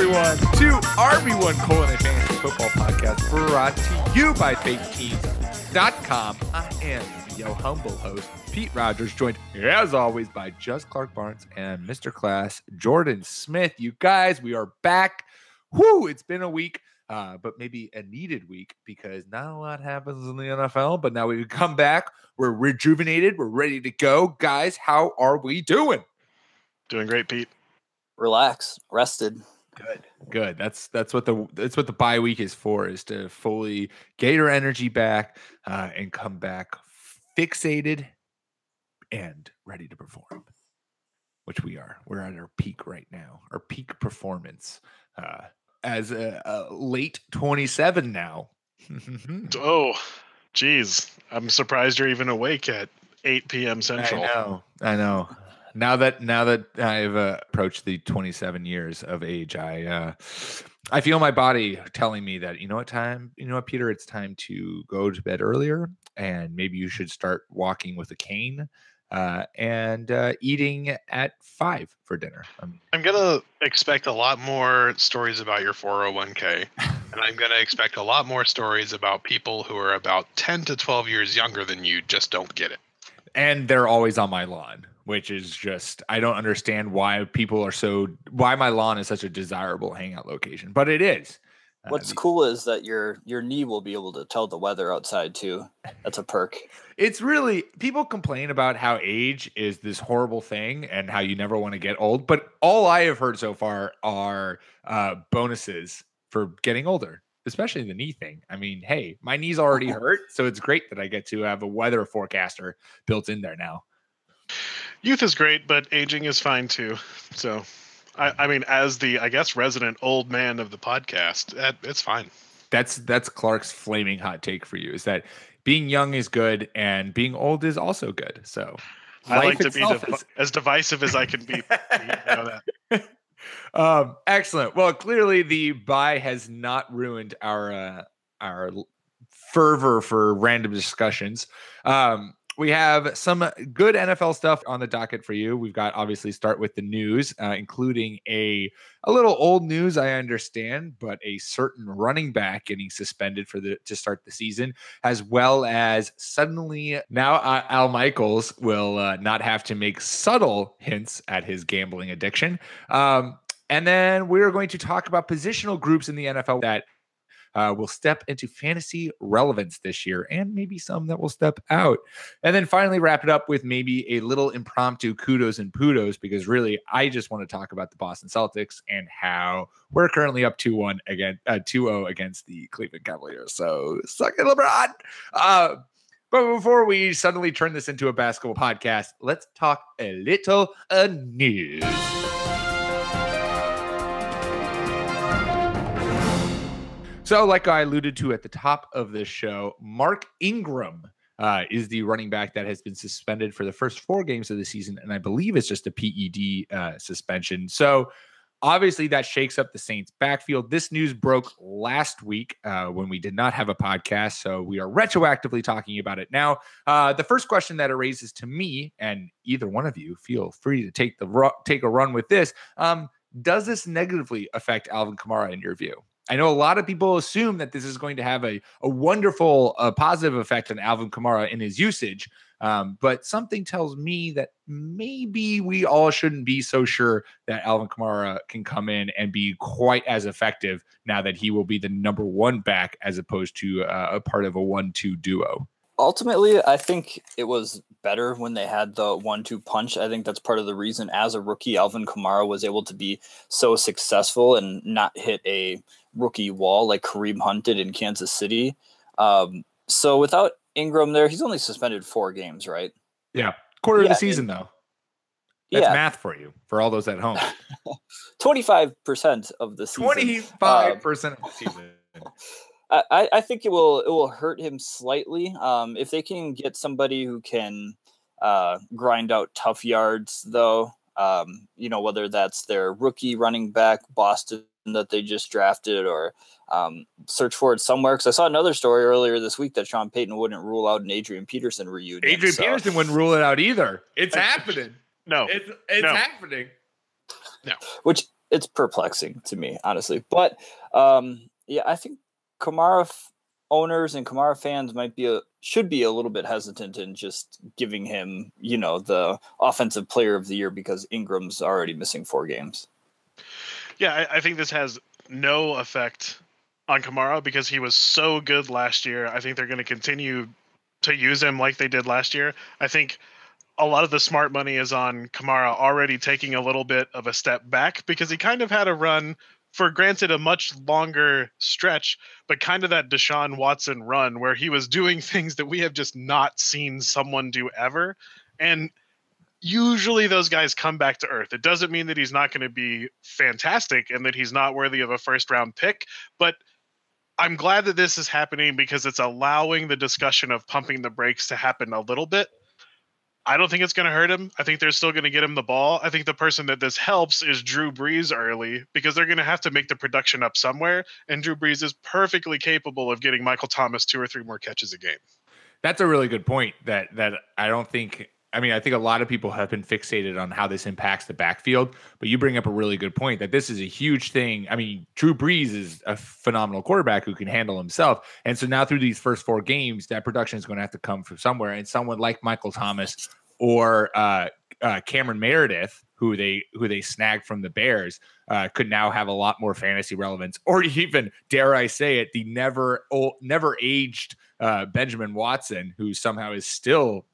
Everyone to RB1 Colon and Fantasy Football Podcast brought to you by FakeTeams.com. I am your humble host, Pete Rogers, joined as always by Just Clark Barnes and Mr. Class, Jordan Smith. You guys, we are back. Whoo, it's been a week. Uh, but maybe a needed week because not a lot happens in the NFL. But now we've come back. We're rejuvenated. We're ready to go. Guys, how are we doing? Doing great, Pete. Relax, rested. Good. Good. That's that's what the that's what the bye week is for is to fully get your energy back uh, and come back fixated and ready to perform. Which we are. We're at our peak right now. Our peak performance uh, as a, a late 27 now. Oh, geez. I'm surprised you're even awake at 8 p.m. Central. I know. I know. Now that now that I've uh, approached the 27 years of age, I uh, I feel my body telling me that you know what time you know what Peter, it's time to go to bed earlier, and maybe you should start walking with a cane uh, and uh, eating at five for dinner. Um, I'm gonna expect a lot more stories about your 401k, and I'm gonna expect a lot more stories about people who are about 10 to 12 years younger than you just don't get it. and they're always on my lawn which is just i don't understand why people are so why my lawn is such a desirable hangout location but it is Uh, What's the- cool is that your your knee will be able to tell the weather outside too. That's a perk. it's really people complain about how age is this horrible thing and how you never want to get old but all i have heard so far are uh, bonuses for getting older especially the knee thing i mean hey my knee's already hurt so it's great that i get to have a weather forecaster built in there now Youth is great, but aging is fine too. So, I, I mean, as the I guess resident old man of the podcast, that, it's fine. that's that's Clark's flaming hot take for you is that being young is good and being old is also good. So I like to be itself is- as divisive as I can be. You know um, excellent. Well, clearly the bye has not ruined our uh, our fervor for random discussions. Um, we have some good NFL stuff on the docket for you. We've got obviously start with the news, uh, including a a little old news, I understand, but a certain running back getting suspended for the to start the season, as well as suddenly now uh, Al Michaels will uh, not have to make subtle hints at his gambling addiction. Um, and then we're going to talk about positional groups in the NFL that uh, will step into fantasy relevance this year, and maybe some that will step out. And then finally, wrap it up with maybe a little impromptu kudos and pudos, because really, I just want to talk about the Boston Celtics and how we're currently up 2 1 again, uh, 2 0 against the Cleveland Cavaliers. So, suck it, LeBron. Uh, but before we suddenly turn this into a basketball podcast, let's talk a little uh, news. So, like I alluded to at the top of this show, Mark Ingram uh, is the running back that has been suspended for the first four games of the season, and I believe it's just a PED uh, suspension. So, obviously, that shakes up the Saints' backfield. This news broke last week uh, when we did not have a podcast, so we are retroactively talking about it now. Uh, the first question that it raises to me, and either one of you, feel free to take the take a run with this. Um, does this negatively affect Alvin Kamara in your view? I know a lot of people assume that this is going to have a, a wonderful, uh, positive effect on Alvin Kamara in his usage. Um, but something tells me that maybe we all shouldn't be so sure that Alvin Kamara can come in and be quite as effective now that he will be the number one back as opposed to uh, a part of a one two duo. Ultimately, I think it was better when they had the one-two punch. I think that's part of the reason, as a rookie, Alvin Kamara was able to be so successful and not hit a rookie wall like Kareem Hunt did in Kansas City. Um, so without Ingram there, he's only suspended four games, right? Yeah, quarter of the season though. That's yeah, math for you for all those at home. twenty-five percent of the season. Twenty-five percent of the season. I, I- I think it will it will hurt him slightly. Um, if they can get somebody who can uh, grind out tough yards, though, um, you know whether that's their rookie running back Boston that they just drafted or um, search for it somewhere. Because I saw another story earlier this week that Sean Payton wouldn't rule out an Adrian Peterson reunion. Adrian so- Peterson wouldn't rule it out either. It's happening. No, It's it's No. happening. which it's perplexing to me, honestly. But um, yeah, I think Kamara f- owners and Kamara fans might be a should be a little bit hesitant in just giving him, you know, the offensive player of the year because Ingram's already missing four games. Yeah, I, I think this has no effect on Kamara because he was so good last year. I think they're going to continue to use him like they did last year. I think a lot of the smart money is on Kamara already taking a little bit of a step back because he kind of had a run for granted a much longer stretch, but kind of that Deshaun Watson run where he was doing things that we have just not seen someone do ever. And usually those guys come back to earth. It doesn't mean that he's not going to be fantastic and that he's not worthy of a first round pick, but I'm glad that this is happening because it's allowing the discussion of pumping the brakes to happen a little bit. I don't think it's going to hurt him. I think they're still going to get him the ball. I think the person that this helps is Drew Brees early because they're going to have to make the production up somewhere. And Drew Brees is perfectly capable of getting Michael Thomas two or three more catches a game. That's a really good point. That that I don't think. I mean, I think a lot of people have been fixated on how this impacts the backfield, but you bring up a really good point that this is a huge thing. I mean, Drew Brees is a phenomenal quarterback who can handle himself, and so now through these first four games, that production is going to have to come from somewhere. And someone like Michael Thomas or uh, uh, Cameron Meredith, who they who they snagged from the Bears, uh, could now have a lot more fantasy relevance, or even dare I say it, the never old, never aged uh, Benjamin Watson, who somehow is still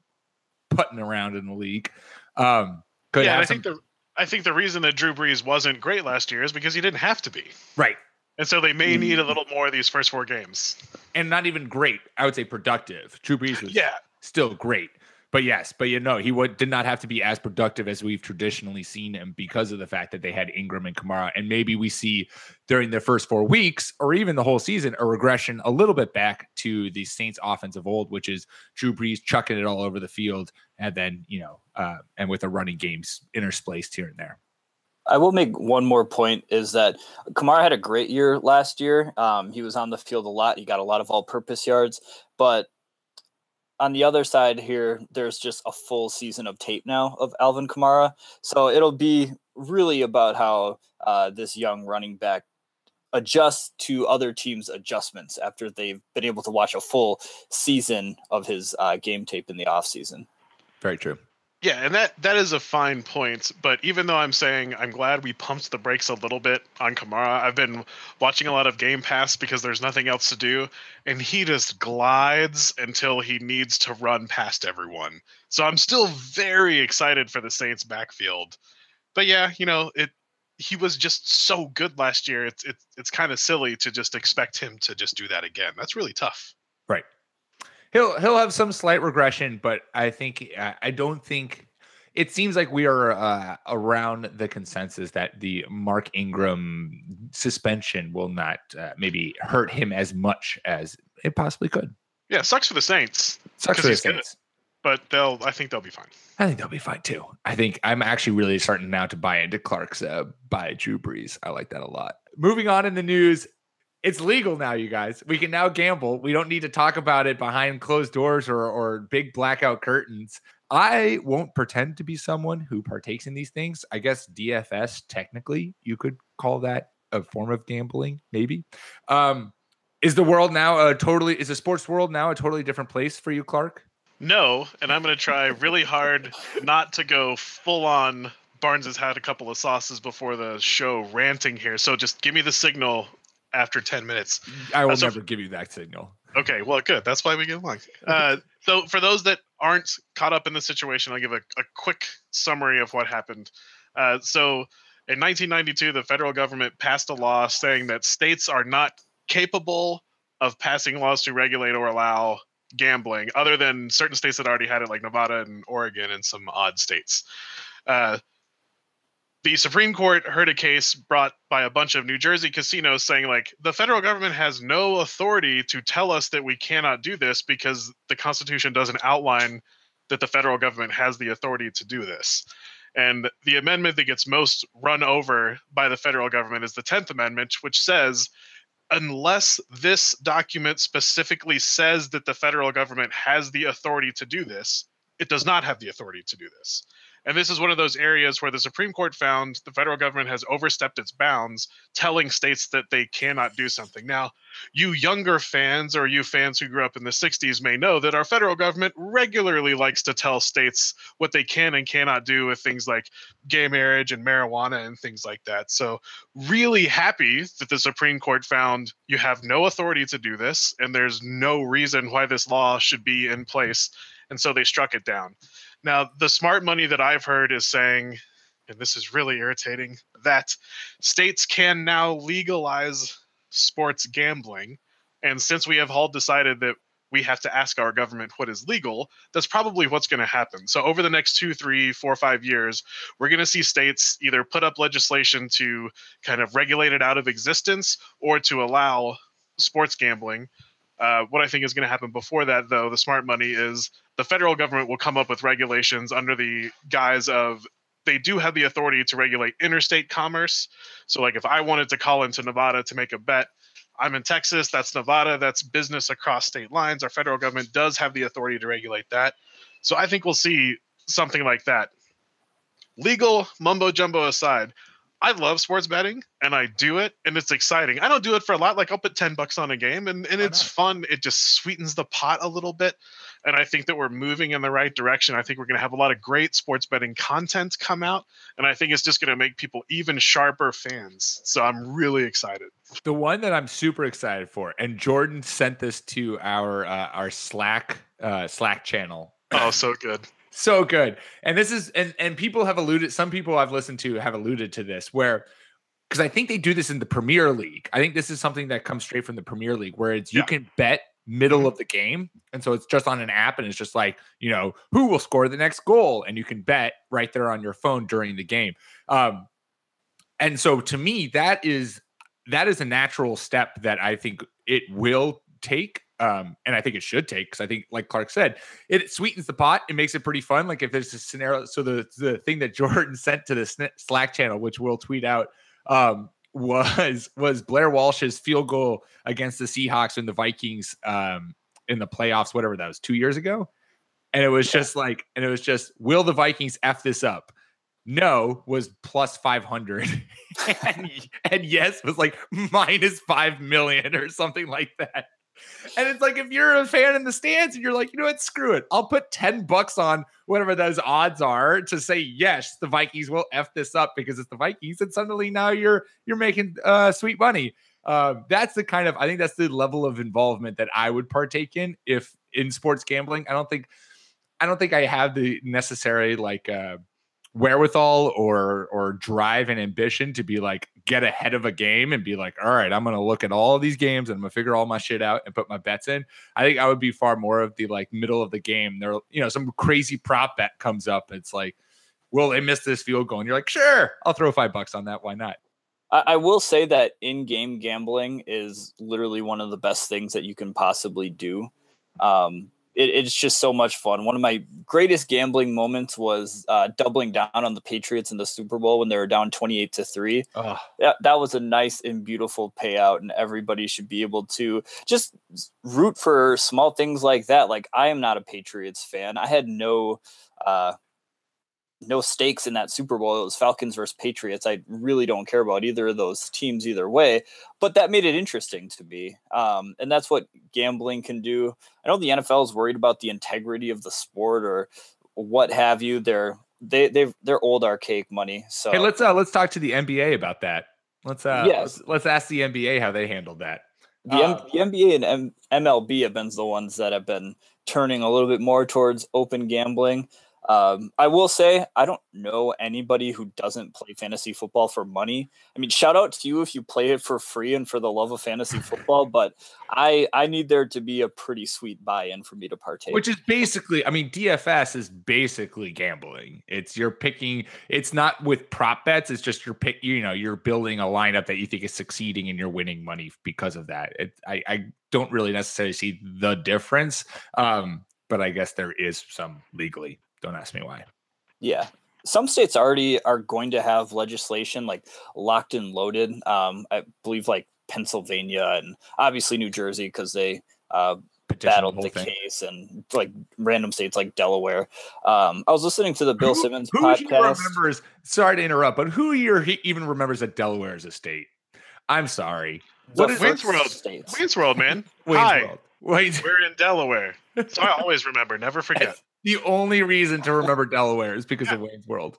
putting around in the league. Um, could yeah, I some- think the I think the reason that Drew Brees wasn't great last year is because he didn't have to be. right, And so they may need a Mm. little more of these first four games. and not even great. I would say productive. Drew Brees was Yeah. still great. But yes, but you know, he would did not have to be as productive as we've traditionally seen him because of the fact that they had Ingram and Kamara. And maybe we see during the first four weeks or even the whole season a regression a little bit back to the Saints offense of old, which is Drew Brees chucking it all over the field and then, you know, uh, and with the running games interspaced here and there. I will make one more point is that Kamara had a great year last year. Um, he was on the field a lot. He got a lot of all purpose yards. But on the other side here, there's just a full season of tape now of Alvin Kamara. So it'll be really about how uh, this young running back adjusts to other teams' adjustments after they've been able to watch a full season of his uh, game tape in the offseason. Very true. Yeah, and that that is a fine point. But even though I'm saying I'm glad we pumped the brakes a little bit on Kamara, I've been watching a lot of Game Pass because there's nothing else to do, and he just glides until he needs to run past everyone. So I'm still very excited for the Saints backfield. But yeah, you know, it he was just so good last year. It's it's it's kind of silly to just expect him to just do that again. That's really tough. Right. He'll he'll have some slight regression, but I think I don't think it seems like we are uh, around the consensus that the Mark Ingram suspension will not uh, maybe hurt him as much as it possibly could. Yeah, sucks for the Saints, Sucks for the he's good. Saints. but they'll I think they'll be fine. I think they'll be fine too. I think I'm actually really starting now to buy into Clark's uh, buy Drew Brees. I like that a lot. Moving on in the news, it's legal now, you guys. We can now gamble. We don't need to talk about it behind closed doors or or big blackout curtains. I won't pretend to be someone who partakes in these things. I guess DFS technically you could call that a form of gambling, maybe. Um, is the world now a totally is the sports world now a totally different place for you, Clark? No, and I'm going to try really hard not to go full on. Barnes has had a couple of sauces before the show ranting here, so just give me the signal after 10 minutes. I will so- never give you that signal. Okay, well, good. That's why we get along. Uh, so, for those that aren't caught up in the situation, I'll give a, a quick summary of what happened. Uh, so, in 1992, the federal government passed a law saying that states are not capable of passing laws to regulate or allow gambling, other than certain states that already had it, like Nevada and Oregon, and some odd states. Uh, the Supreme Court heard a case brought by a bunch of New Jersey casinos saying, like, the federal government has no authority to tell us that we cannot do this because the Constitution doesn't outline that the federal government has the authority to do this. And the amendment that gets most run over by the federal government is the 10th Amendment, which says unless this document specifically says that the federal government has the authority to do this, it does not have the authority to do this. And this is one of those areas where the Supreme Court found the federal government has overstepped its bounds, telling states that they cannot do something. Now, you younger fans or you fans who grew up in the 60s may know that our federal government regularly likes to tell states what they can and cannot do with things like gay marriage and marijuana and things like that. So, really happy that the Supreme Court found you have no authority to do this and there's no reason why this law should be in place. And so they struck it down. Now, the smart money that I've heard is saying, and this is really irritating, that states can now legalize sports gambling. And since we have all decided that we have to ask our government what is legal, that's probably what's going to happen. So, over the next two, three, four, five years, we're going to see states either put up legislation to kind of regulate it out of existence or to allow sports gambling. Uh, what I think is going to happen before that, though, the smart money is the federal government will come up with regulations under the guise of they do have the authority to regulate interstate commerce. So, like if I wanted to call into Nevada to make a bet, I'm in Texas, that's Nevada, that's business across state lines. Our federal government does have the authority to regulate that. So, I think we'll see something like that. Legal mumbo jumbo aside, I love sports betting and I do it and it's exciting. I don't do it for a lot. Like I'll put 10 bucks on a game and, and it's fun. It just sweetens the pot a little bit. And I think that we're moving in the right direction. I think we're going to have a lot of great sports betting content come out. And I think it's just going to make people even sharper fans. So I'm really excited. The one that I'm super excited for, and Jordan sent this to our uh, our Slack uh, Slack channel. Oh, so good so good. And this is and and people have alluded. Some people I've listened to have alluded to this where because I think they do this in the Premier League. I think this is something that comes straight from the Premier League where it's you can bet middle mm-hmm. of the game. And so it's just on an app and it's just like, you know, who will score the next goal? And you can bet right there on your phone during the game. Um, and so to me, that is that is a natural step that I think it will take um, and I think it should take because I think, like Clark said, it sweetens the pot. It makes it pretty fun. Like if there's a scenario, so the the thing that Jordan sent to the Slack channel, which we'll tweet out, um, was was Blair Walsh's field goal against the Seahawks and the Vikings um, in the playoffs, whatever that was, two years ago, and it was just like, and it was just, will the Vikings f this up? No was plus 500 and, and yes was like minus 5 million or something like that and it's like if you're a fan in the stands and you're like, you know what, screw it. I'll put 10 bucks on whatever those odds are to say yes, the Vikings will F this up because it's the Vikings. And suddenly now you're you're making uh sweet money. Uh, that's the kind of I think that's the level of involvement that I would partake in if in sports gambling. I don't think I don't think I have the necessary like uh wherewithal or or drive and ambition to be like get ahead of a game and be like all right i'm gonna look at all these games and i'm gonna figure all my shit out and put my bets in. I think i would be far more of the like middle of the game. There you know some crazy prop bet comes up. It's like will they miss this field goal? And you're like sure i'll throw five bucks on that. Why not? I will say that in-game gambling is literally one of the best things that you can possibly do. Um, it, it's just so much fun. One of my greatest gambling moments was uh, doubling down on the Patriots in the Super Bowl when they were down 28 to 3. Oh. That, that was a nice and beautiful payout, and everybody should be able to just root for small things like that. Like, I am not a Patriots fan. I had no. Uh, no stakes in that Super Bowl. It was Falcons versus Patriots. I really don't care about either of those teams either way, but that made it interesting to me. Um, and that's what gambling can do. I know the NFL is worried about the integrity of the sport or what have you. They're they they they're old archaic money. So hey, let's uh let's talk to the NBA about that. Let's uh yes. let's, let's ask the NBA how they handled that. The, uh, M- the NBA and M- MLB have been the ones that have been turning a little bit more towards open gambling. Um, I will say I don't know anybody who doesn't play fantasy football for money. I mean, shout out to you if you play it for free and for the love of fantasy football. But I I need there to be a pretty sweet buy-in for me to partake. Which is basically, I mean, DFS is basically gambling. It's you're picking. It's not with prop bets. It's just you're pick. You know, you're building a lineup that you think is succeeding and you're winning money because of that. It, I I don't really necessarily see the difference. Um, but I guess there is some legally. Don't ask me why. Yeah. Some states already are going to have legislation like locked and loaded. Um, I believe like Pennsylvania and obviously New Jersey because they uh, battled the, the case and like random states like Delaware. Um, I was listening to the Bill who, Simmons who podcast. remembers? Sorry to interrupt, but who here even remembers that Delaware is a state? I'm sorry. What is Wayne's World? States. Wayne's World, man. Wayne's Hi. World. Wait. We're in Delaware. So I always remember, never forget the only reason to remember Delaware is because of Wayne's World.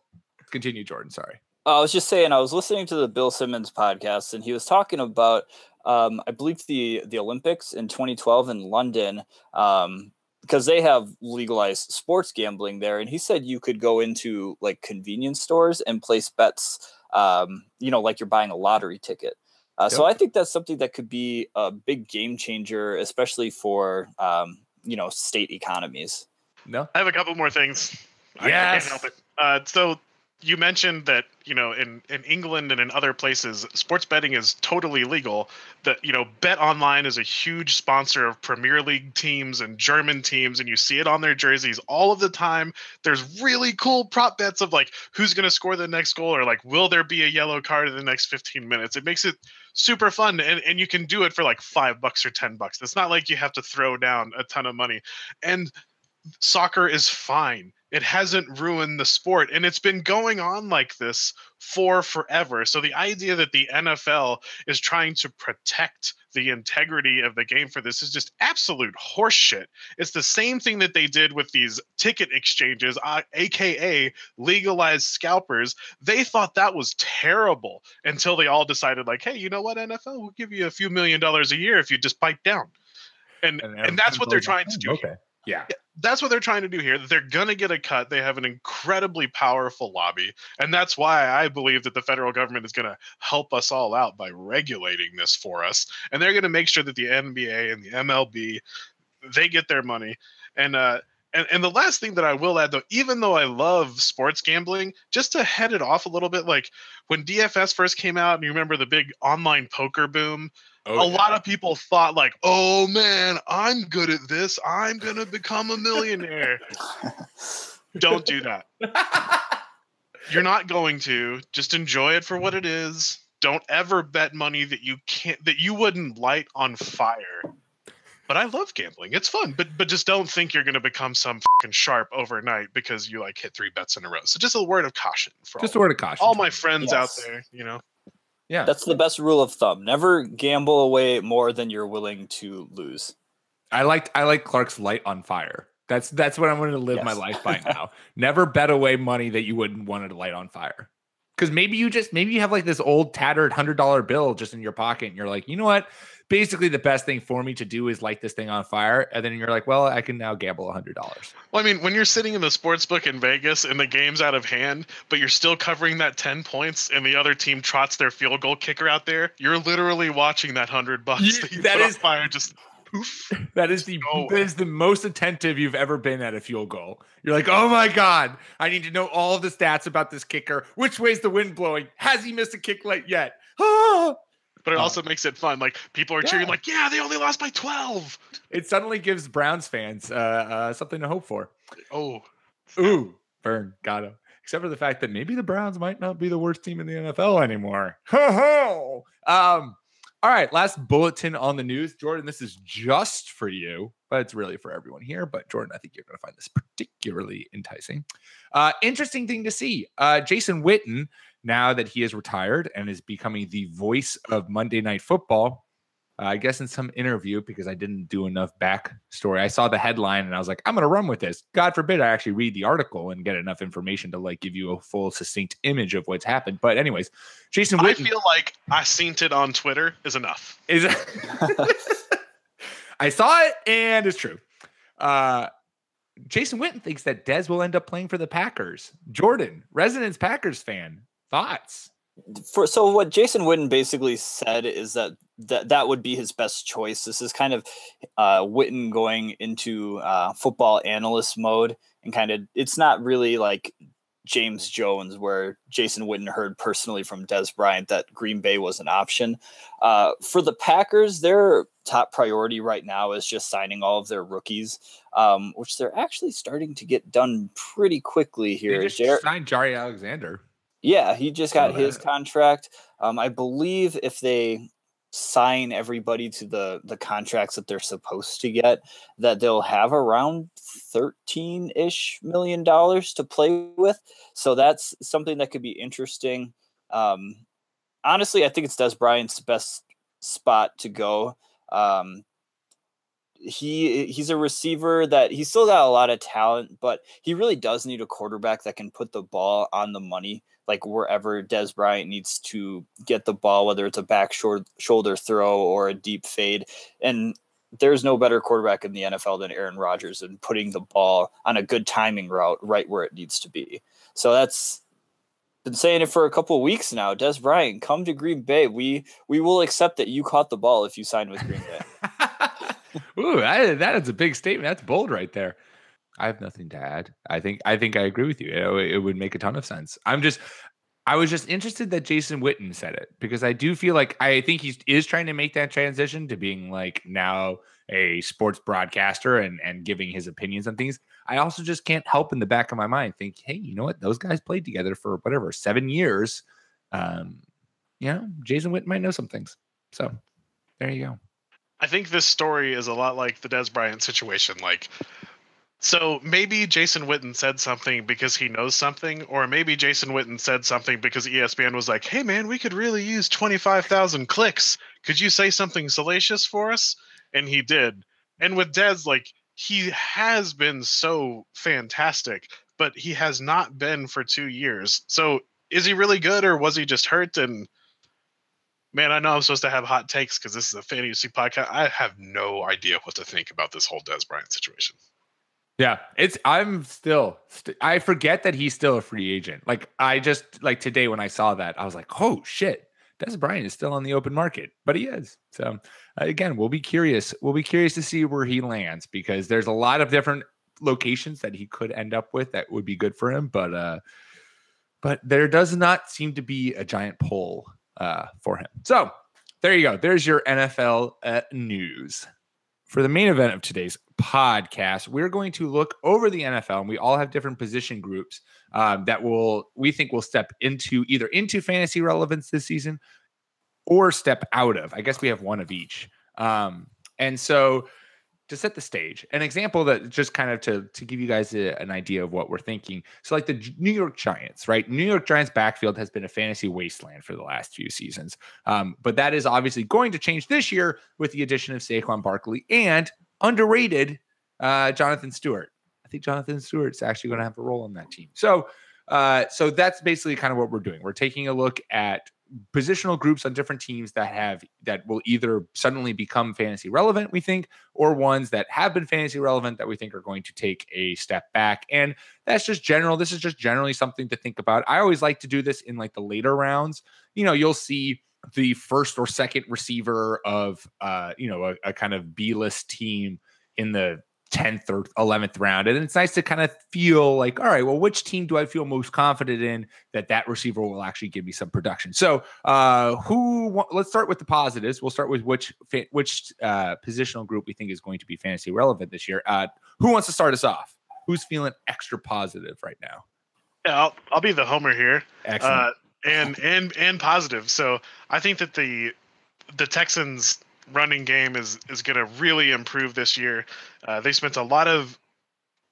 Continue, Jordan. Sorry. I was just saying, I was listening to the Bill Simmons podcast, and he was talking about, um, I believe the the Olympics in 2012 in London, um, because they have legalized sports gambling there, and he said you could go into like convenience stores and place bets, um, you know, like you're buying a lottery ticket. Uh, yep. So I think that's something that could be a big game changer, especially for um, you know state economies. No, I have a couple more things. Yes. I, can't help it. Uh, so you mentioned that you know in in England and in other places, sports betting is totally legal. That you know, Bet Online is a huge sponsor of Premier League teams and German teams, and you see it on their jerseys all of the time. There's really cool prop bets of like who's going to score the next goal, or like will there be a yellow card in the next 15 minutes. It makes it super fun, and and you can do it for like five bucks or ten bucks. It's not like you have to throw down a ton of money, and soccer is fine. It hasn't ruined the sport. And it's been going on like this for forever. So the idea that the NFL is trying to protect the integrity of the game for this is just absolute horseshit. It's the same thing that they did with these ticket exchanges, uh, aka legalized scalpers. They thought that was terrible until they all decided, like, hey, you know what, NFL, we'll give you a few million dollars a year if you just bite down. And and, and that's what they're trying to do. Okay. Yeah. That's what they're trying to do here. They're going to get a cut. They have an incredibly powerful lobby. And that's why I believe that the federal government is going to help us all out by regulating this for us. And they're going to make sure that the NBA and the MLB they get their money. And uh and, and the last thing that I will add though, even though I love sports gambling, just to head it off a little bit, like when DFS first came out, and you remember the big online poker boom, Oh, a yeah. lot of people thought like, "Oh man, I'm good at this. I'm going to become a millionaire." Don't do that. You're not going to. Just enjoy it for what it is. Don't ever bet money that you can't that you wouldn't light on fire. But I love gambling. It's fun, but but just don't think you're going to become some fucking sharp overnight because you like hit three bets in a row. So just a word of caution for just all, a word of caution. All my friends yes. out there, you know. Yeah. That's the best rule of thumb. Never gamble away more than you're willing to lose. I liked I like Clark's light on fire. That's that's what I'm going to live yes. my life by now. Never bet away money that you wouldn't want to light on fire. Because maybe you just maybe you have like this old tattered hundred dollar bill just in your pocket, and you're like, you know what? Basically the best thing for me to do is light this thing on fire. And then you're like, well, I can now gamble a hundred dollars. Well, I mean, when you're sitting in the sports book in Vegas and the game's out of hand, but you're still covering that 10 points and the other team trots their field goal kicker out there, you're literally watching that hundred bucks you, that, that is fire just poof. That is the oh. that is the most attentive you've ever been at a field goal. You're like, oh my god, I need to know all the stats about this kicker. Which way's the wind blowing? Has he missed a kick late yet? Ah! But it also makes it fun. Like people are yeah. cheering, like, yeah, they only lost by twelve. It suddenly gives Browns fans uh, uh, something to hope for. Oh, ooh, burn, got him. Except for the fact that maybe the Browns might not be the worst team in the NFL anymore. Ho ho. Um. All right, last bulletin on the news, Jordan. This is just for you, but it's really for everyone here. But Jordan, I think you're going to find this particularly enticing. Uh, interesting thing to see. Uh, Jason Witten now that he is retired and is becoming the voice of Monday Night Football, Uh, I guess in some interview because I didn't do enough backstory. I saw the headline and I was like, I'm going to run with this. God forbid I actually read the article and get enough information to like give you a full, succinct image of what's happened. But anyways, Jason Witten. I feel like I seen it on Twitter is enough. Is I saw it and it's true. Uh, Jason Witten thinks that Dez will end up playing for the Packers. Jordan, residence Packers fan, thoughts? For so what Jason Witten basically said is that that that would be his best choice. This is kind of uh, Witten going into uh, football analyst mode and kind of it's not really like James Jones, where Jason Witten heard personally from Dez Bryant that Green Bay was an option. Uh, for the Packers, their top priority right now is just signing all of their rookies, um, which they're actually starting to get done pretty quickly here. They just Jar- signed Jaire Alexander. Yeah, he just got his contract. Um, I believe if they sign everybody to the the contracts that they're supposed to get that they'll have around 13-ish million dollars to play with. So that's something that could be interesting. Um honestly i think it's dez bryant's best spot to go. Um he he's a receiver that he's still got a lot of talent but he really does need a quarterback that can put the ball on the money like wherever Dez Bryant needs to get the ball, whether it's a back short, shoulder throw or a deep fade. And there's no better quarterback in the NFL than Aaron Rodgers and putting the ball on a good timing route right where it needs to be. So that's been saying it for a couple of weeks now. Dez Bryant, come to Green Bay. We we will accept that you caught the ball if you sign with Green Bay. Ooh, that, that is a big statement. That's bold right there. I have nothing to add. I think I think I agree with you. It, it, would make a ton of sense. I'm just I was just interested that Jason Witten said it because I do feel like I think he is trying to make that transition to being like now a sports broadcaster and and giving his opinions on things. I also just can't help in the back of my mind think, hey, you know what? Those guys played together for whatever seven years. Um, you know, Jason Witten might know some things. So there you go. I think this story is a lot like the Dez Bryant situation. Like so maybe Jason Witten said something because he knows something, or maybe Jason Witten said something because ESPN was like, "Hey man, we could really use twenty five thousand clicks. Could you say something salacious for us?" And he did. And with Dez, like he has been so fantastic, but he has not been for two years. So is he really good, or was he just hurt? And man, I know I'm supposed to have hot takes because this is a fantasy podcast. I have no idea what to think about this whole Dez Bryant situation. Yeah, it's I'm still st- I forget that he's still a free agent. Like I just like today when I saw that, I was like, "Oh shit, Dez Bryant is still on the open market." But he is. So again, we'll be curious. We'll be curious to see where he lands because there's a lot of different locations that he could end up with that would be good for him, but uh but there does not seem to be a giant pull uh for him. So, there you go. There's your NFL uh, news. For the main event of today's podcast, we're going to look over the NFL, and we all have different position groups um, that will we think will step into either into fantasy relevance this season or step out of. I guess we have one of each. Um, and so to set the stage, an example that just kind of to to give you guys a, an idea of what we're thinking. So, like the New York Giants, right? New York Giants backfield has been a fantasy wasteland for the last few seasons, um, but that is obviously going to change this year with the addition of Saquon Barkley and underrated uh, Jonathan Stewart. I think Jonathan Stewart's actually going to have a role on that team. So, uh, so that's basically kind of what we're doing. We're taking a look at positional groups on different teams that have that will either suddenly become fantasy relevant we think or ones that have been fantasy relevant that we think are going to take a step back. And that's just general this is just generally something to think about. I always like to do this in like the later rounds. You know you'll see the first or second receiver of uh you know a, a kind of b-list team in the 10th or 11th round. And it's nice to kind of feel like, all right, well, which team do I feel most confident in that that receiver will actually give me some production? So, uh, who, let's start with the positives. We'll start with which, which uh, positional group we think is going to be fantasy relevant this year. Uh, who wants to start us off? Who's feeling extra positive right now? Yeah, I'll, I'll be the homer here. Excellent. Uh, and, and, and positive. So I think that the, the Texans running game is is going to really improve this year. Uh, they spent a lot of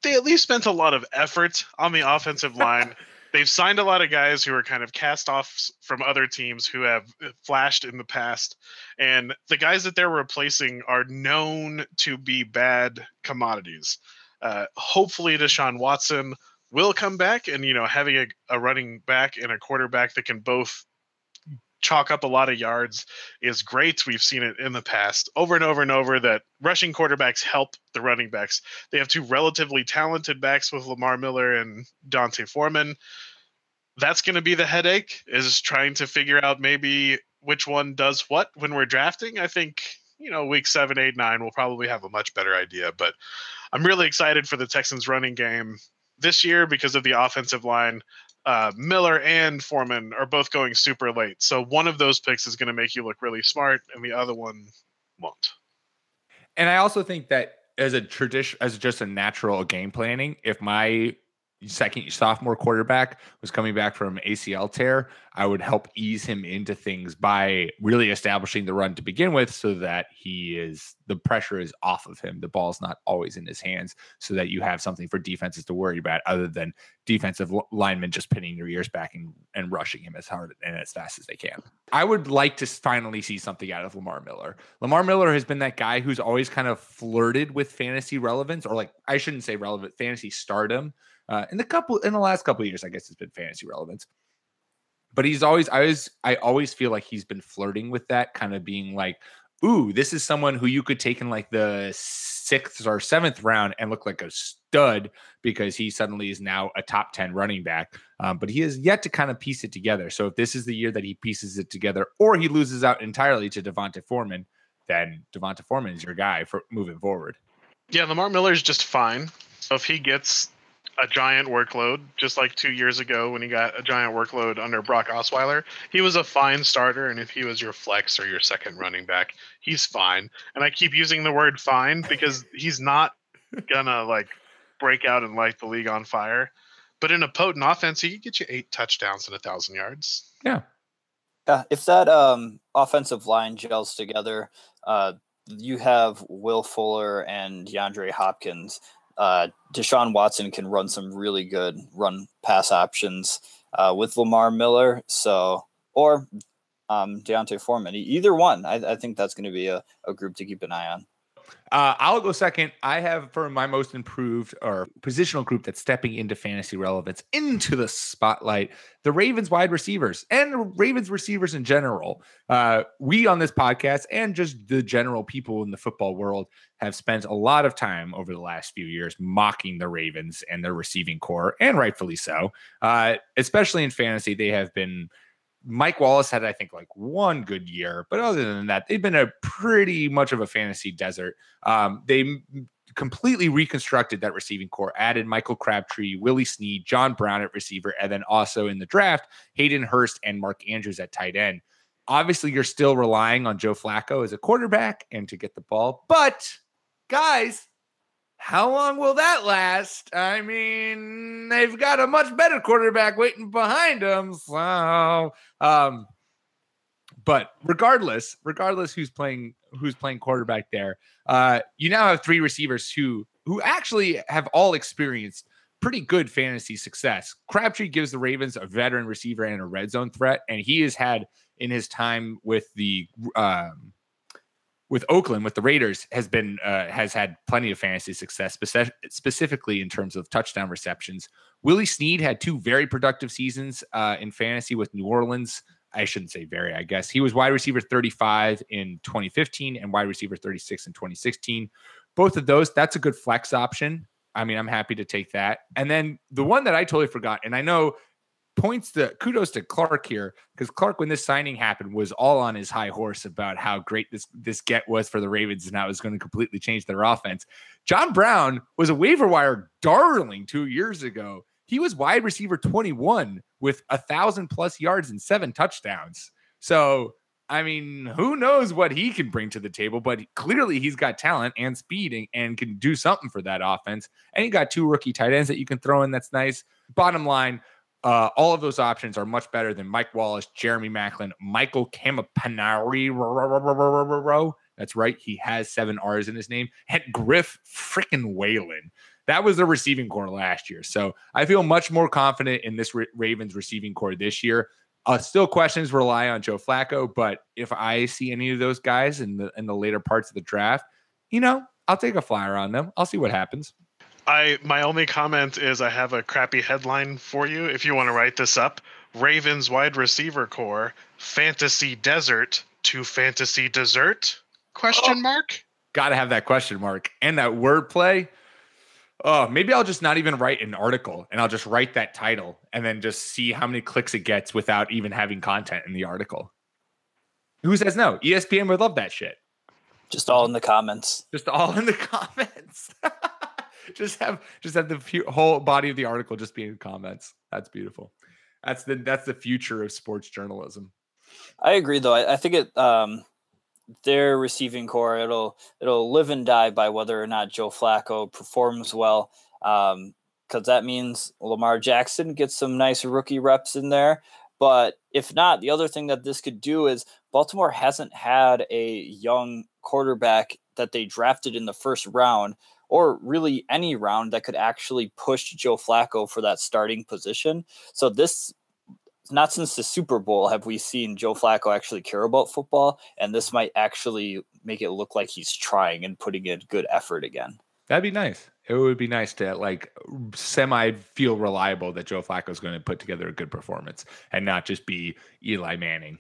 they at least spent a lot of effort on the offensive line. they've signed a lot of guys who are kind of cast offs from other teams who have uh, flashed in the past. And the guys that they're replacing are known to be bad commodities. Uh, hopefully, Deshaun Watson will come back, and you know, having a, a running back and a quarterback that can both chalk up a lot of yards is great. We've seen it in the past over and over and over that rushing quarterbacks help the running backs. They have two relatively talented backs with Lamar Miller and D'Onta Foreman. That's going to be the headache is trying to figure out maybe which one does what when we're drafting. I think, you know, week seven, eight, nine, we'll probably have a much better idea. But I'm really excited for the Texans running game this year because of the offensive line uh, Miller and Foreman are both going super late. So one of those picks is going to make you look really smart, and the other one won't. And I also think that as a tradition, as just a natural game planning, if my second sophomore quarterback was coming back from ACL tear, I would help ease him into things by really establishing the run to begin with so that he is the pressure is off of him. The ball's not always in his hands so that you have something for defenses to worry about other than defensive linemen just pinning their ears back and, and rushing him as hard and as fast as they can. I would like to finally see something out of Lamar Miller. Lamar Miller has been that guy who's always kind of flirted with fantasy relevance or like I shouldn't say relevant fantasy stardom uh, in the couple in the last couple of years, I guess it's been fantasy relevance. But he's always, I always, I always feel like he's been flirting with that, kind of being like, "Ooh, this is someone who you could take in like the sixth or seventh round and look like a stud because he suddenly is now a top ten running back." Um, but he has yet to kind of piece it together. So if this is the year that he pieces it together, or he loses out entirely to D'Onta Foreman, then D'Onta Foreman is your guy for moving forward. Yeah, Lamar Miller is just fine. So if he gets a giant workload, just like two years ago when he got a giant workload under Brock Osweiler. He was a fine starter, and if he was your flex or your second running back, he's fine. And I keep using the word fine because he's not gonna like break out and light the league on fire. But in a potent offense, he could get you eight touchdowns and a thousand yards. Yeah. Yeah. If that um, offensive line gels together, uh, you have Will Fuller and DeAndre Hopkins uh, Deshaun Watson can run some really good run pass options uh, with Lamar Miller. So, or um, D'Onta Foreman, either one. I, I think that's going to be a, a group to keep an eye on. Uh, I'll go second. I have for my most improved or positional group that's stepping into fantasy relevance into the spotlight the Ravens wide receivers and the Ravens receivers in general. Uh, we on this podcast and just the general people in the football world have spent a lot of time over the last few years mocking the Ravens and their receiving corps, and rightfully so. Uh, especially in fantasy, they have been Mike Wallace had, I think, like one good year, but other than that, they've been a pretty much of a fantasy desert. Um, they completely reconstructed that receiving corps, added Michael Crabtree, Willie Snead, John Brown at receiver, and then also in the draft, Hayden Hurst and Mark Andrews at tight end. Obviously, you're still relying on Joe Flacco as a quarterback and to get the ball, but guys, how long will that last? I mean, they've got a much better quarterback waiting behind them. So, um, but regardless, regardless who's playing who's playing quarterback there, uh, you now have three receivers who who actually have all experienced pretty good fantasy success. Crabtree gives the Ravens a veteran receiver and a red zone threat, and he has had in his time with the um, with Oakland with the Raiders has been uh, has had plenty of fantasy success, speci- specifically in terms of touchdown receptions. Willie Snead had two very productive seasons uh, in fantasy with New Orleans. I shouldn't say very, I guess. He was wide receiver 35 in 2015 and wide receiver 36 in 2016. Both of those, that's a good flex option. I mean, I'm happy to take that. And then the one that I totally forgot, and I know points to kudos to Clark here because Clark, when this signing happened, was all on his high horse about how great this this get was for the Ravens and how it was going to completely change their offense. John Brown was a waiver wire darling two years ago. He was wide receiver 21 with a thousand plus yards and seven touchdowns. So I mean, who knows what he can bring to the table, but clearly he's got talent and speed and, and, can do something for that offense. And you got two rookie tight ends that you can throw in. That's nice. Bottom line, uh, all of those options are much better than Mike Wallace, Jeremy Maclin, Michael Campanaro. That's right. He has seven R's in his name. And Griff freaking Whalen. That was the receiving corps last year. So I feel much more confident in this Ravens receiving corps this year. Uh, still, questions rely on Joe Flacco, but if I see any of those guys in the in the later parts of the draft, you know, I'll take a flyer on them. I'll see what happens. I my only comment is I have a crappy headline for you. If you want to write this up, Ravens wide receiver core fantasy desert to fantasy dessert? Question oh, mark. Got to have that question mark and that wordplay. Oh, maybe I'll just not even write an article and I'll just write that title and then just see how many clicks it gets without even having content in the article. Who says no? ESPN would love that shit. Just all in the comments. Just all in the comments. Just have just have the whole body of the article just be in comments. That's beautiful. That's the that's the future of sports journalism. I agree, though. I, I think it um, their receiving corps it'll it'll live and die by whether or not Joe Flacco performs well. Um, because that means Lamar Jackson gets some nice rookie reps in there. But if not, the other thing that this could do is Baltimore hasn't had a young quarterback that they drafted in the first round or really any round that could actually push Joe Flacco for that starting position. So this not since the Super Bowl have we seen Joe Flacco actually care about football, and this might actually make it look like he's trying and putting in good effort again. That'd be nice. It would be nice to like semi feel reliable that Joe Flacco is going to put together a good performance and not just be Eli Manning.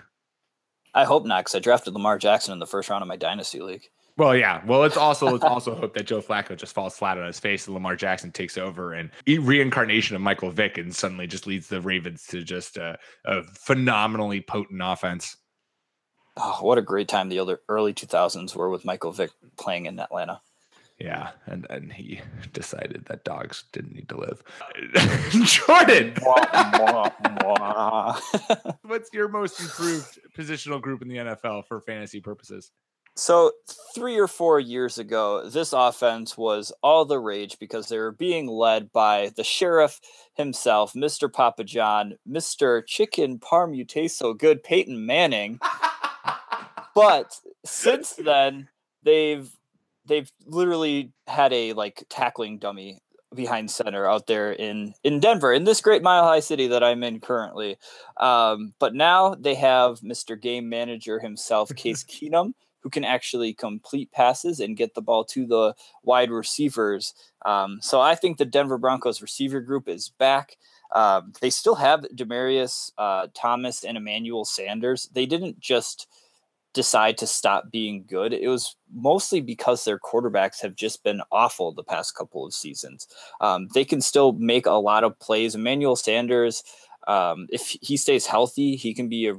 I hope not, because I drafted Lamar Jackson in the first round of my dynasty league. Well, yeah. Well, it's also let's also hope that Joe Flacco just falls flat on his face and Lamar Jackson takes over and reincarnation of Michael Vick and suddenly just leads the Ravens to just a, a phenomenally potent offense. Oh, what a great time the other early 2000s were with Michael Vick playing in Atlanta. Yeah, and and he decided that dogs didn't need to live. Jordan, what's your most improved positional group in the NFL for fantasy purposes? So, three or four years ago, this offense was all the rage because they were being led by the sheriff himself, Mr. Papa John, Mr. Chicken Parmute so good, Peyton Manning. but since then, they've they've literally had a like tackling dummy behind center out there in in Denver in this great mile high city that I'm in currently. Um, but now they have Mr. Game Manager himself, Case Keenum who can actually complete passes and get the ball to the wide receivers. Um, so I think the Denver Broncos receiver group is back. Um, they still have Demaryius uh, Thomas and Emmanuel Sanders. They didn't just decide to stop being good. It was mostly because their quarterbacks have just been awful the past couple of seasons. Um, they can still make a lot of plays. Emmanuel Sanders, um, if he stays healthy, he can be a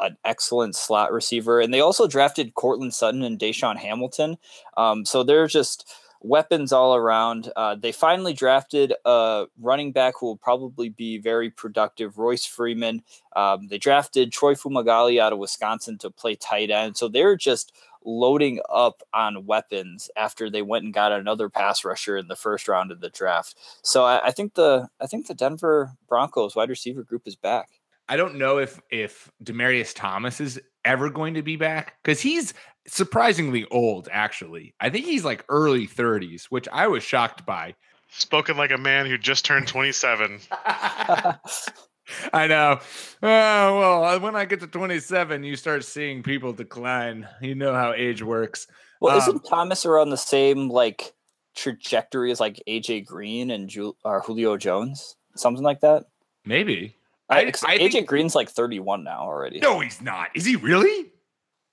an excellent slot receiver. And they also drafted Courtland Sutton and DaeSean Hamilton. Um, so they're just weapons all around. Uh, they finally drafted a running back who will probably be very productive, Royce Freeman. Um, they drafted Troy Fumagalli out of Wisconsin to play tight end. So they're just loading up on weapons after they went and got another pass rusher in the first round of the draft. So I, I think the I think the Denver Broncos wide receiver group is back. I don't know if if Demaryius Thomas is ever going to be back because he's surprisingly old. Actually, I think he's like early 30s, which I was shocked by. Spoken like a man who just turned 27. I know. Oh, well, uh, when I get to 27, you start seeing people decline. You know how age works. Well, um, isn't Thomas around the same like trajectory as like AJ Green and Ju- or Julio Jones? Something like that? Maybe. I, I AJ think, Green's like 31 now already. No, he's not. Is he really?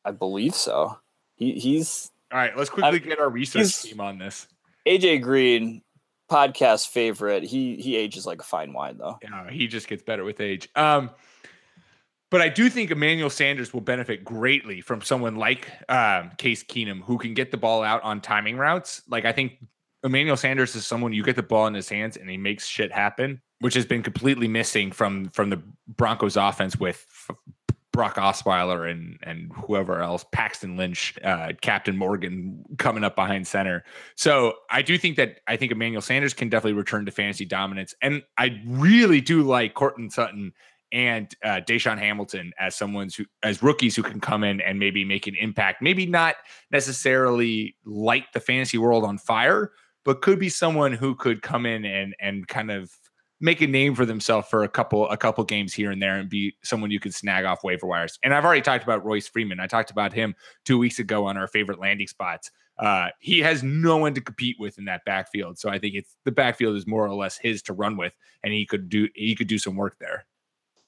I believe so. He he's all right. Let's quickly I, get our research team on this. AJ Green, podcast favorite. He he ages like a fine wine though. Yeah, he just gets better with age. Um, but I do think Emmanuel Sanders will benefit greatly from someone like um, Case Keenum who can get the ball out on timing routes. Like I think Emmanuel Sanders is someone you get the ball in his hands and he makes shit happen which has been completely missing from from the Broncos offense with Brock Osweiler and and whoever else, Paxton Lynch, uh, Captain Morgan coming up behind center. So I do think that I think Emmanuel Sanders can definitely return to fantasy dominance, and I really do like Courtland Sutton and uh, DaeSean Hamilton as someone who as rookies who can come in and maybe make an impact. Maybe not necessarily light the fantasy world on fire, but could be someone who could come in and and kind of make a name for themselves for a couple a couple games here and there and be someone you could snag off waiver wires. And I've already talked about Royce Freeman. I talked about him two weeks ago on our favorite landing spots. Uh, he has no one to compete with in that backfield. So I think it's the backfield is more or less his to run with, and he could do he could do some work there.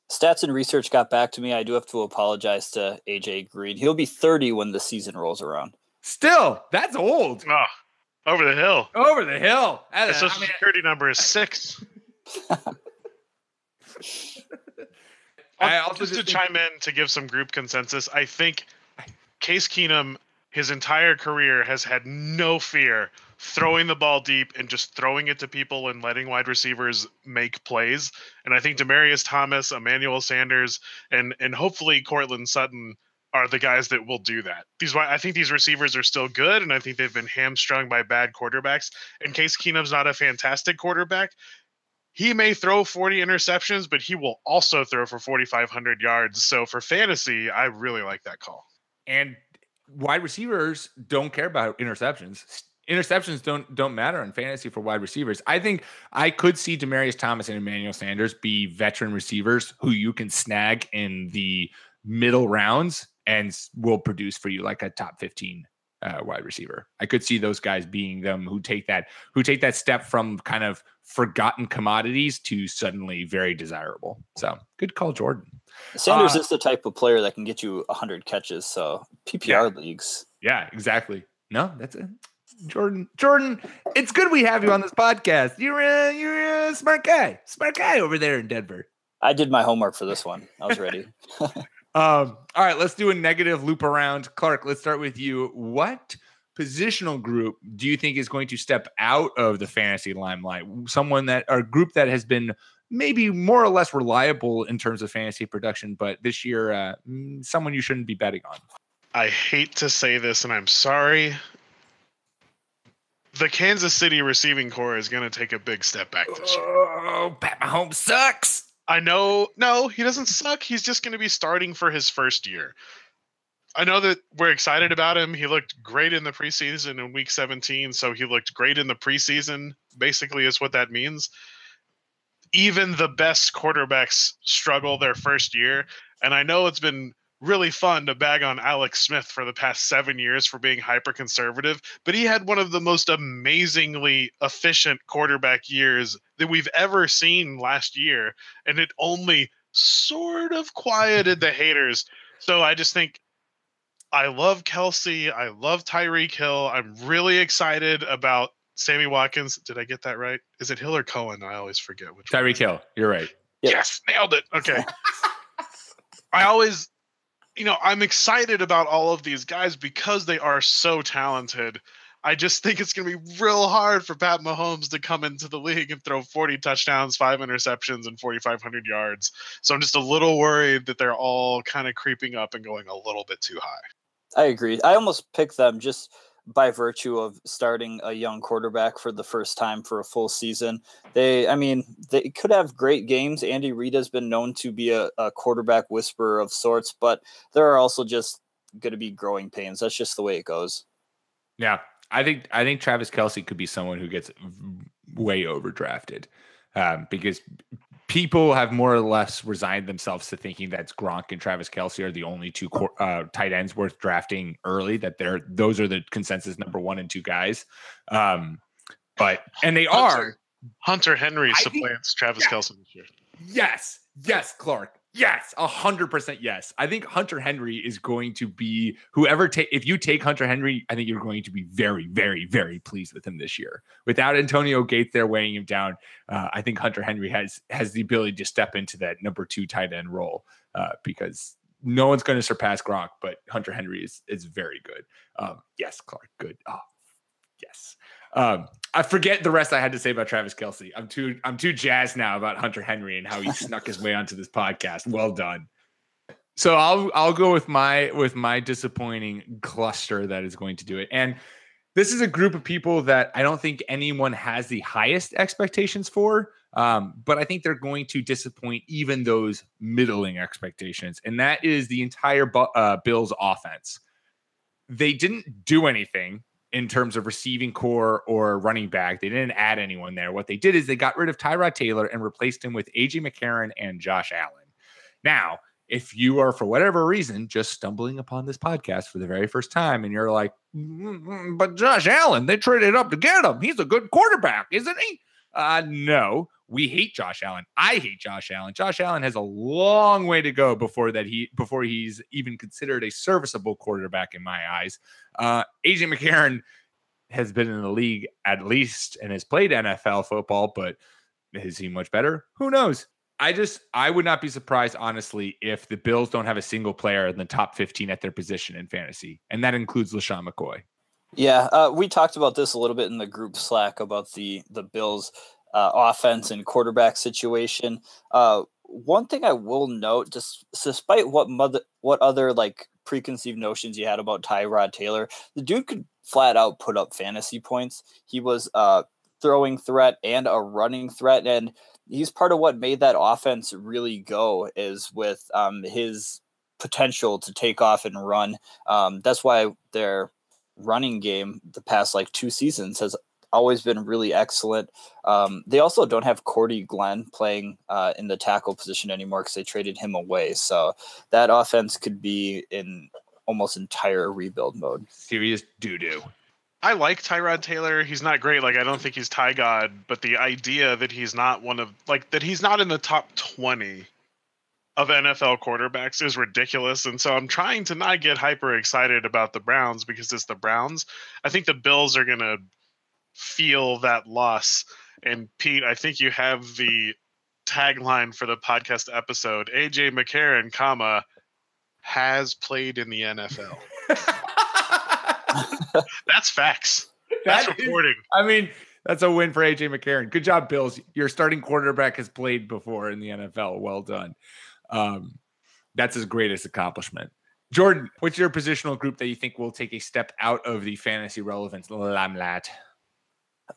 Stats and research got back to me. I do have to apologize to AJ Green. He'll be 30 when the season rolls around. Still, that's old. Oh, over the hill. Over the hill. His social security number is six. I also just, just to chime in to give some group consensus, I think Case Keenum, his entire career, has had no fear throwing the ball deep and just throwing it to people and letting wide receivers make plays. And I think Demaryius Thomas, Emmanuel Sanders, and and hopefully Courtland Sutton are the guys that will do that. These I think these receivers are still good, and I think they've been hamstrung by bad quarterbacks. In case Keenum's not a fantastic quarterback, he may throw 40 interceptions, but he will also throw for 4,500 yards. So for fantasy, I really like that call. And wide receivers don't care about interceptions. Interceptions don't don't matter in fantasy for wide receivers. I think I could see Demaryius Thomas and Emmanuel Sanders be veteran receivers who you can snag in the middle rounds and will produce for you like a top 15 uh, wide receiver. I could see those guys being them who take that who take that step from kind of forgotten commodities to suddenly very desirable. So good call, Jordan. Sanders uh, is the type of player that can get you 100 catches. So PPR yeah. leagues. Yeah, exactly. No, that's it. Jordan, Jordan, it's good we have you on this podcast. You're a, you're a smart guy, smart guy over there in Denver. I did my homework for this one. I was ready. Um, all right, let's do a negative loop around. Clark, let's start with you. What positional group do you think is going to step out of the fantasy limelight? Someone that or group that has been maybe more or less reliable in terms of fantasy production, but this year, uh, mm, someone you shouldn't be betting on. I hate to say this, and I'm sorry. The Kansas City receiving corps is going to take a big step back this year. Oh, Pat Mahomes sucks. I know, no, he doesn't suck. He's just going to be starting for his first year. I know that we're excited about him. He looked great in the preseason in week 17, so he looked great in the preseason, basically, is what that means. Even the best quarterbacks struggle their first year. And I know it's been really fun to bag on Alex Smith for the past seven years for being hyper conservative, but he had one of the most amazingly efficient quarterback years that we've ever seen last year. And it only sort of quieted the haters. So I just think I love Kelce. I love Tyreek Hill. I'm really excited about Sammy Watkins. Did I get that right? Is it Hill or Cohen? I always forget which Tyreek Hill. You're right. Yes, nailed it. Okay. I always you know, I'm excited about all of these guys because they are so talented. I just think it's going to be real hard for Pat Mahomes to come into the league and throw 40 touchdowns, five interceptions, and 4,500 yards. So I'm just a little worried that they're all kind of creeping up and going a little bit too high. I agree. I almost picked them just by virtue of starting a young quarterback for the first time for a full season. They, I mean, they could have great games. Andy Reid has been known to be a, a quarterback whisperer of sorts, but there are also just going to be growing pains. That's just the way it goes. Yeah, I think I think Travis Kelce could be someone who gets way overdrafted um, because people have more or less resigned themselves to thinking that Gronk and Travis Kelce are the only two uh, tight ends worth drafting early. That they're those are the consensus number one and two guys. Um, but and they Hunter, are. Hunter Henry supplants think, Travis yeah, Kelce this year. Yes, yes, Clark. Yes, a hundred percent. Yes, I think Hunter Henry is going to be whoever take. If you take Hunter Henry, I think you're going to be very, very, very pleased with him this year. Without Antonio Gates there weighing him down, uh, I think Hunter Henry has has the ability to step into that number two tight end role uh, because no one's going to surpass Gronk, but Hunter Henry is is very good. Um, yes, Clark, good. Oh, yes. Um, I forget the rest I had to say about Travis Kelce. I'm too I'm too jazzed now about Hunter Henry and how he snuck his way onto this podcast. Well done. So I'll I'll go with my with my disappointing cluster that is going to do it. And this is a group of people that I don't think anyone has the highest expectations for. Um, but I think they're going to disappoint even those middling expectations, and that is the entire uh, Bills offense. They didn't do anything in terms of receiving corps or running back. They didn't add anyone there. What they did is they got rid of Tyrod Taylor and replaced him with AJ McCarron and Josh Allen. Now, if you are for whatever reason just stumbling upon this podcast for the very first time and you're like, mm, but Josh Allen, they traded up to get him. He's a good quarterback, isn't he? Uh, no, we hate Josh Allen. I hate Josh Allen. Josh Allen has a long way to go before that he before he's even considered a serviceable quarterback in my eyes. Uh, AJ McCarron has been in the league at least and has played NFL football, but is he much better? Who knows? I just I would not be surprised honestly if the Bills don't have a single player in the top 15 at their position in fantasy, and that includes LeSean McCoy. Yeah, uh, we talked about this a little bit in the group Slack about the the Bills uh, offense and quarterback situation. Uh, one thing I will note, just despite what mother, what other like preconceived notions you had about Tyrod Taylor, the dude could flat out put up fantasy points. He was a throwing threat and a running threat, and he's part of what made that offense really go. Is with um, his potential to take off and run. Um, that's why their running game the past like two seasons has always been really excellent. Um, they also don't have Cordy Glenn playing uh, in the tackle position anymore because they traded him away. So that offense could be in almost entire rebuild mode. Serious doo doo. I like Tyrod Taylor. He's not great. Like I don't think he's Ty God, but the idea that he's not one of like that he's not in the top twenty of NFL quarterbacks is ridiculous. And so I'm trying to not get hyper excited about the Browns because it's the Browns. I think the Bills are gonna feel that loss. And Pete, I think you have the tagline for the podcast episode. AJ McCarron, comma, has played in the NFL. that's facts. That's that reporting. Is, I mean, that's a win for AJ McCarron. Good job, Bills. Your starting quarterback has played before in the NFL. Well done. Um, that's his greatest accomplishment. Jordan, what's your positional group that you think will take a step out of the fantasy relevance limelight?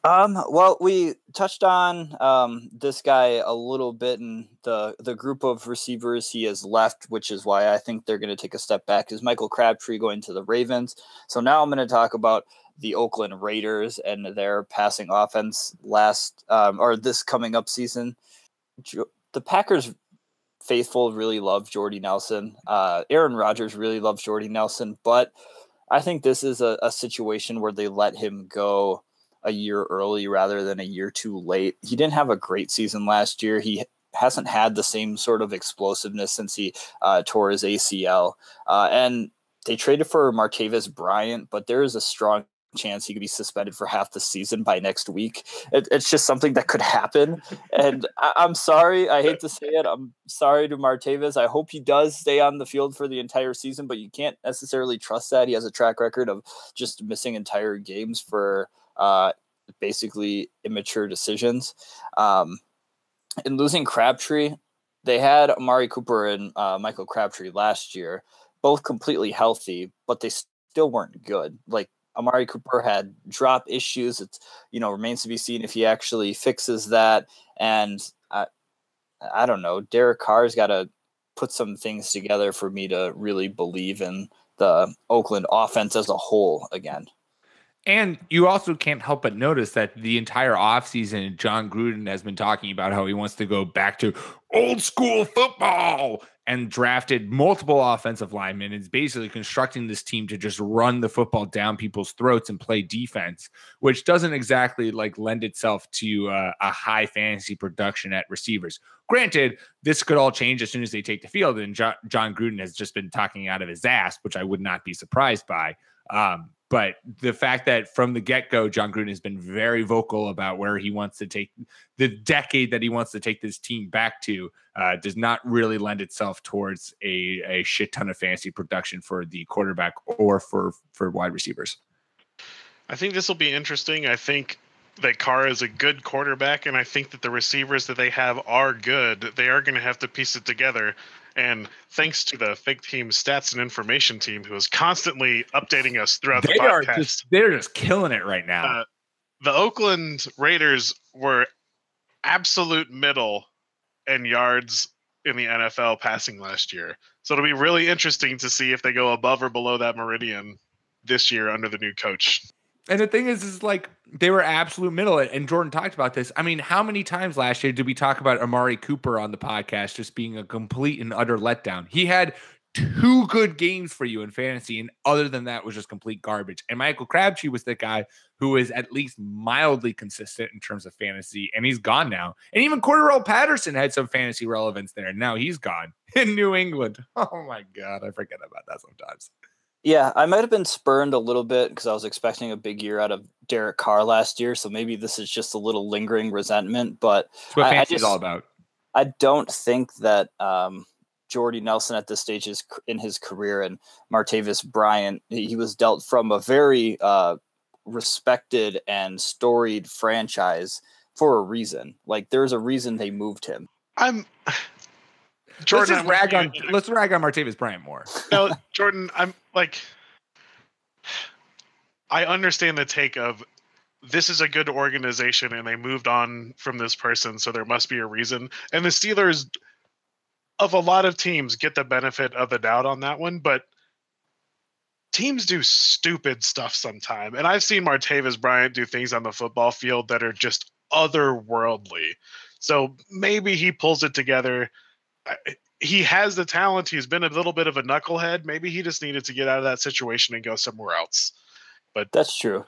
Um, well, we touched on um, this guy a little bit in the the group of receivers he has left, which is why I think they're going to take a step back. Is Michael Crabtree going to the Ravens? So now I'm going to talk about the Oakland Raiders and their passing offense last um, or this coming up season. The Packers faithful really love Jordy Nelson. Uh, Aaron Rodgers really loves Jordy Nelson, but I think this is a, a situation where they let him go a year early rather than a year too late. He didn't have a great season last year. He hasn't had the same sort of explosiveness since he uh, tore his ACL. Uh, and they traded for Martavis Bryant, but there is a strong chance he could be suspended for half the season by next week. It, it's just something that could happen. And I, am sorry. I hate to say it. I'm sorry to Martavis. I hope he does stay on the field for the entire season, but you can't necessarily trust that. He has a track record of just missing entire games for uh, basically immature decisions. Um, in losing Crabtree, they had Amari Cooper and uh, Michael Crabtree last year, both completely healthy, but they still weren't good. Like Amari Cooper had drop issues. It's you know remains to be seen if he actually fixes that. And I, I don't know. Derek Carr's got to put some things together for me to really believe in the Oakland offense as a whole again. And you also can't help but notice that the entire offseason, Jon Gruden has been talking about how he wants to go back to old school football and drafted multiple offensive linemen. is basically constructing this team to just run the football down people's throats and play defense, which doesn't exactly like lend itself to uh, a high fantasy production at receivers. Granted, this could all change as soon as they take the field, and Jon Gruden has just been talking out of his ass, which I would not be surprised by. Um, but the fact that from the get go, Jon Gruden has been very vocal about where he wants to take the decade that he wants to take this team back to uh, does not really lend itself towards a, a shit ton of fantasy production for the quarterback or for for wide receivers. I think this will be interesting. I think that Carr is a good quarterback, and I think that the receivers that they have are good. They are going to have to piece it together. And thanks to the fake team stats and information team who is constantly updating us throughout they the podcast. Are just, they're just killing it right now. Uh, the Oakland Raiders were absolute middle in yards in the NFL passing last year. So it'll be really interesting to see if they go above or below that meridian this year under the new coach. And the thing is, is like they were absolute middle. And Jordan talked about this. I mean, how many times last year did we talk about Amari Cooper on the podcast just being a complete and utter letdown? He had two good games for you in fantasy, and other than that, was just complete garbage. And Michael Crabtree was the guy who is at least mildly consistent in terms of fantasy, and he's gone now. And even Cordarrelle Patterson had some fantasy relevance there. And now he's gone in New England. Oh my god, I forget about that sometimes. Yeah, I might have been spurned a little bit because I was expecting a big year out of Derek Carr last year. So maybe this is just a little lingering resentment. But That's what fantasy is all about. I don't think that um, Jordy Nelson at this stage is in his career and Martavis Bryant, he was dealt from a very uh, respected and storied franchise for a reason. Like there's a reason they moved him. I'm Jordan, let's rag on let's rag on Martavis Bryant more. No, Jordan, I'm like I understand the take of this is a good organization and they moved on from this person, so there must be a reason. And the Steelers of a lot of teams get the benefit of the doubt on that one, but teams do stupid stuff sometime. And I've seen Martavis Bryant do things on the football field that are just otherworldly. So maybe he pulls it together he has the talent. He's been a little bit of a knucklehead. Maybe he just needed to get out of that situation and go somewhere else. But that's true.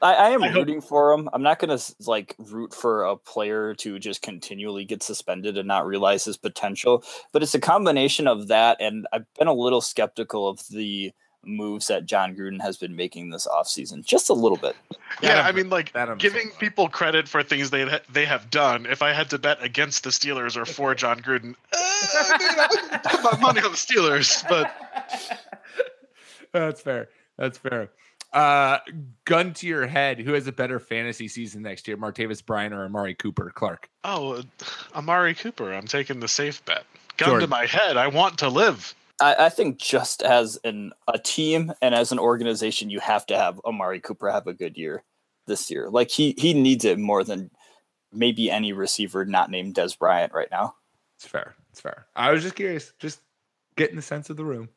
I, I am I rooting hope. for him. I'm not going to like root for a player to just continually get suspended and not realize his potential. But it's a combination of that, and I've been a little skeptical of the moves that Jon Gruden has been making this offseason, just a little bit. Yeah, I mean, like giving people credit for things they they have done. If I had to bet against the Steelers or for Jon Gruden, uh, I put my money on the Steelers. But that's fair. That's fair. Uh, gun to your head, who has a better fantasy season next year, Martavis Bryant or Amari Cooper? Clark. Oh, uh, Amari Cooper. I'm taking the safe bet. Gun Jordan. to my head. I want to live. I, I, think just as an a team and as an organization, you have to have Amari Cooper have a good year this year. Like he he needs it more than maybe any receiver not named Dez Bryant right now. It's fair. It's fair. I was just curious, just getting the sense of the room.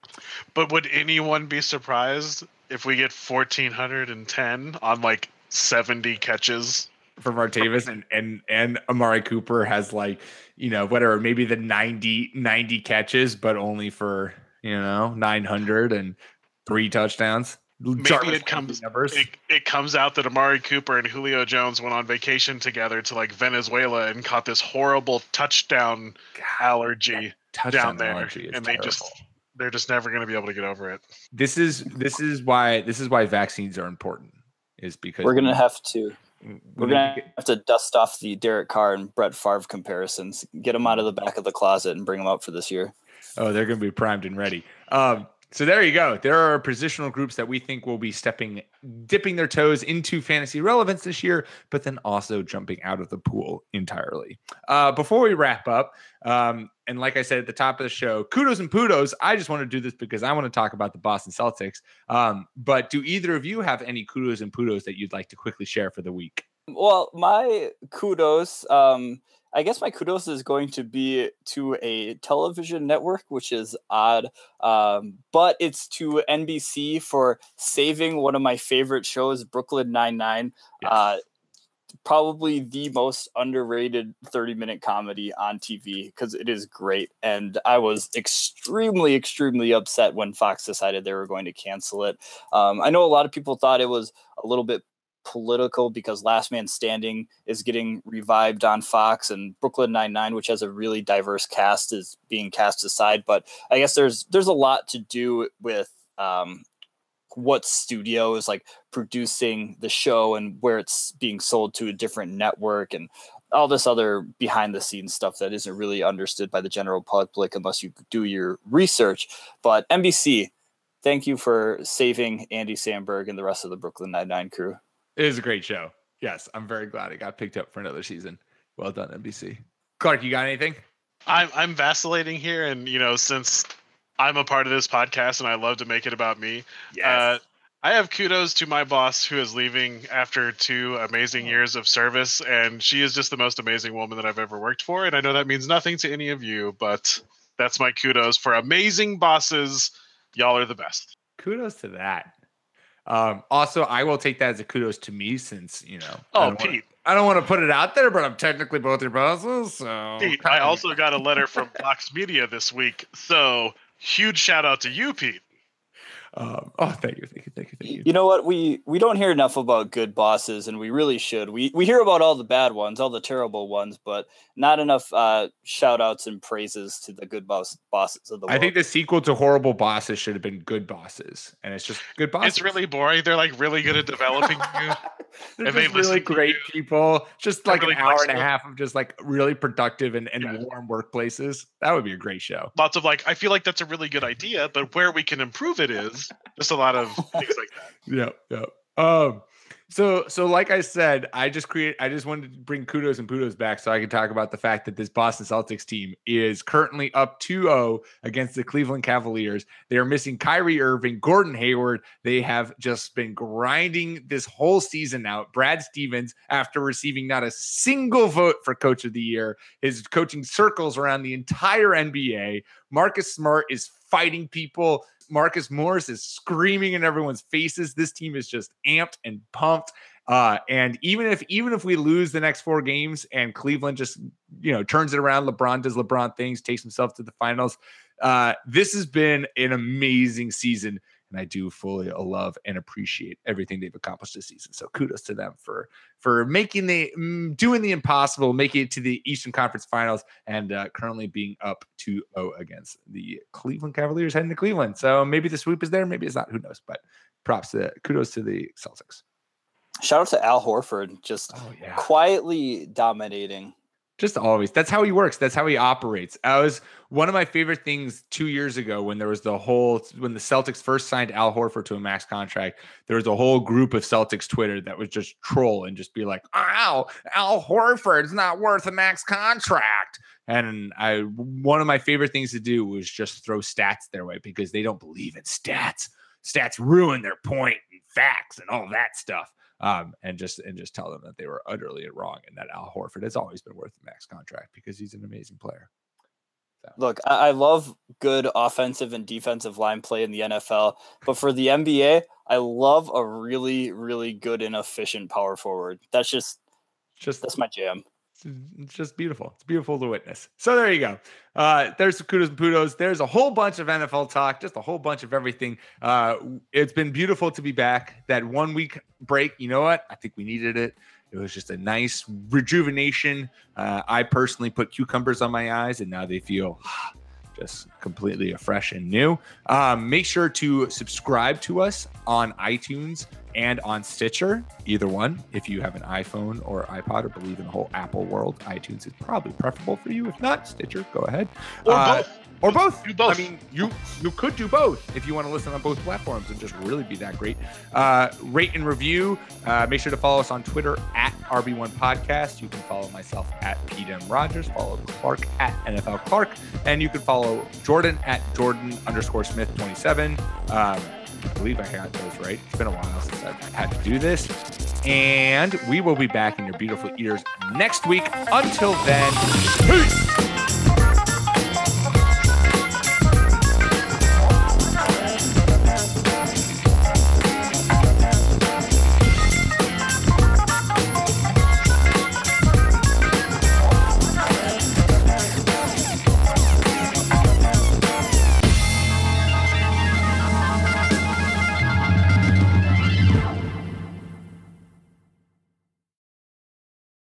But would anyone be surprised if we get fourteen hundred and ten on like seventy catches for Martavis and and and Amari Cooper has like you know whatever maybe the 90 90 catches but only for you know 900 and three touchdowns maybe Jarvis it comes it, it, comes out that Amari Cooper and Julio Jones went on vacation together to like Venezuela and caught this horrible touchdown God, allergy touchdown down there and terrible. they just they're just never going to be able to get over it. This is this is why this is why vaccines are important is because we're going to have to we're gonna have to dust off the Derek Carr and Brett Favre comparisons, get them out of the back of the closet, and bring them up for this year. Oh, they're going to be primed and ready. Um, so there you go. There are positional groups that we think will be stepping, dipping their toes into fantasy relevance this year, but then also jumping out of the pool entirely. Uh, before we wrap up, um, and like I said at the top of the show, kudos and pudos. I just want to do this because I want to talk about the Boston Celtics. Um, but do either of you have any kudos and pudos that you'd like to quickly share for the week? Well, my kudos. Um, I guess my kudos is going to be to a television network, which is odd, um, but it's to NBC for saving one of my favorite shows, Brooklyn Nine Nine. Yes. Uh, probably the most underrated 30 minute comedy on TV because it is great. And I was extremely, extremely upset when Fox decided they were going to cancel it. Um, I know a lot of people thought it was a little bit political because Last Man Standing is getting revived on Fox and Brooklyn Nine Nine, which has a really diverse cast, is being cast aside. But I guess there's there's a lot to do with um, what studio is like producing the show and where it's being sold to a different network and all this other behind the scenes stuff that isn't really understood by the general public unless you do your research. But NBC, thank you for saving Andy Samberg and the rest of the Brooklyn Nine Nine crew. It is a great show. Yes, I'm very glad it got picked up for another season. Well done, NBC. Clark, you got anything? I'm I'm vacillating here, and you know, since I'm a part of this podcast and I love to make it about me, yes. Uh, I have kudos to my boss who is leaving after two amazing years of service, and she is just the most amazing woman that I've ever worked for. And I know that means nothing to any of you, but that's my kudos for amazing bosses. Y'all are the best. Kudos to that. Um, also, I will take that as a kudos to me since you know. Oh, Pete. Wanna, I don't want to put it out there, but I'm technically both your bosses. So Pete, I also got a letter from Fox Media this week. So huge shout out to you, Pete. Um, oh, thank you, thank you, thank you, thank you. You know what? We we don't hear enough about good bosses, and we really should. We we hear about all the bad ones, all the terrible ones, but not enough uh, shout outs and praises to the good boss bosses of the world. I think the sequel to Horrible Bosses should have been Good Bosses, and it's just good bosses. It's really boring. They're like really good at developing you. They're and just really great people. Just like really an hour and a half of just like really productive and, and yeah. warm workplaces. That would be a great show. Lots of like, I feel like that's a really good idea, but where we can improve it is just a lot of things like that. Yeah, yeah. Um, so, so like I said, I just create. I just wanted to bring kudos and kudos back so I can talk about the fact that this Boston Celtics team is currently up 2-0 against the Cleveland Cavaliers. They are missing Kyrie Irving, Gordon Hayward. They have just been grinding this whole season out. Brad Stevens, after receiving not a single vote for Coach of the Year, is coaching circles around the entire NBA. Marcus Smart is fighting people. Marcus Morris is screaming in everyone's faces. This team is just amped and pumped. Uh, and even if even if we lose the next four games and Cleveland just you know turns it around, LeBron does LeBron things, takes himself to the finals. Uh, this has been an amazing season and I do fully love and appreciate everything they've accomplished this season. So kudos to them for for making the mm, doing the impossible, making it to the Eastern Conference Finals, and uh, currently being up 2-0 against the Cleveland Cavaliers heading to Cleveland. So maybe the sweep is there, maybe it's not. Who knows? But props to kudos to the Celtics. Shout out to Al Horford, just oh, yeah. quietly dominating just always. That's how he works. That's how he operates. I was one of my favorite things two years ago when there was the whole when the Celtics first signed Al Horford to a max contract. There was a whole group of Celtics Twitter that was just troll and just be like, "Ow, Al Horford's not worth a max contract." And I one of my favorite things to do was just throw stats their way because they don't believe in stats. Stats ruin their point and facts and all that stuff um, and just and just tell them that they were utterly wrong and that Al Horford has always been worth the max contract because he's an amazing player. So. Look, I love good offensive and defensive line play in the NFL, but for the NBA, I love a really, really good and efficient power forward. That's just, just that's my jam it's just beautiful. It's beautiful to witness. So there you go. Uh, there's some kudos and pudos. There's a whole bunch of NFL talk, just a whole bunch of everything. Uh, it's been beautiful to be back. That one week break, you know what? I think we needed it. It was just a nice rejuvenation. Uh, I personally put cucumbers on my eyes, and now they feel just completely fresh and new. Um, make sure to subscribe to us on iTunes and on Stitcher, either one. If you have an iPhone or iPod or believe in the whole Apple world, iTunes is probably preferable for you. If not, Stitcher, go ahead. Or uh, both. Or both. Do both. I mean, you you could do both if you want to listen on both platforms and just really be that great. Uh, rate and review. Uh, make sure to follow us on Twitter at RB1 Podcast. You can follow myself at PDM Rogers. Follow Clark at NFL Clark, and you can follow Jordan at Jordan underscore Smith 27. Um, I believe I got those right. It's been a while since I've had to do this. And we will be back in your beautiful ears next week. Until then, peace.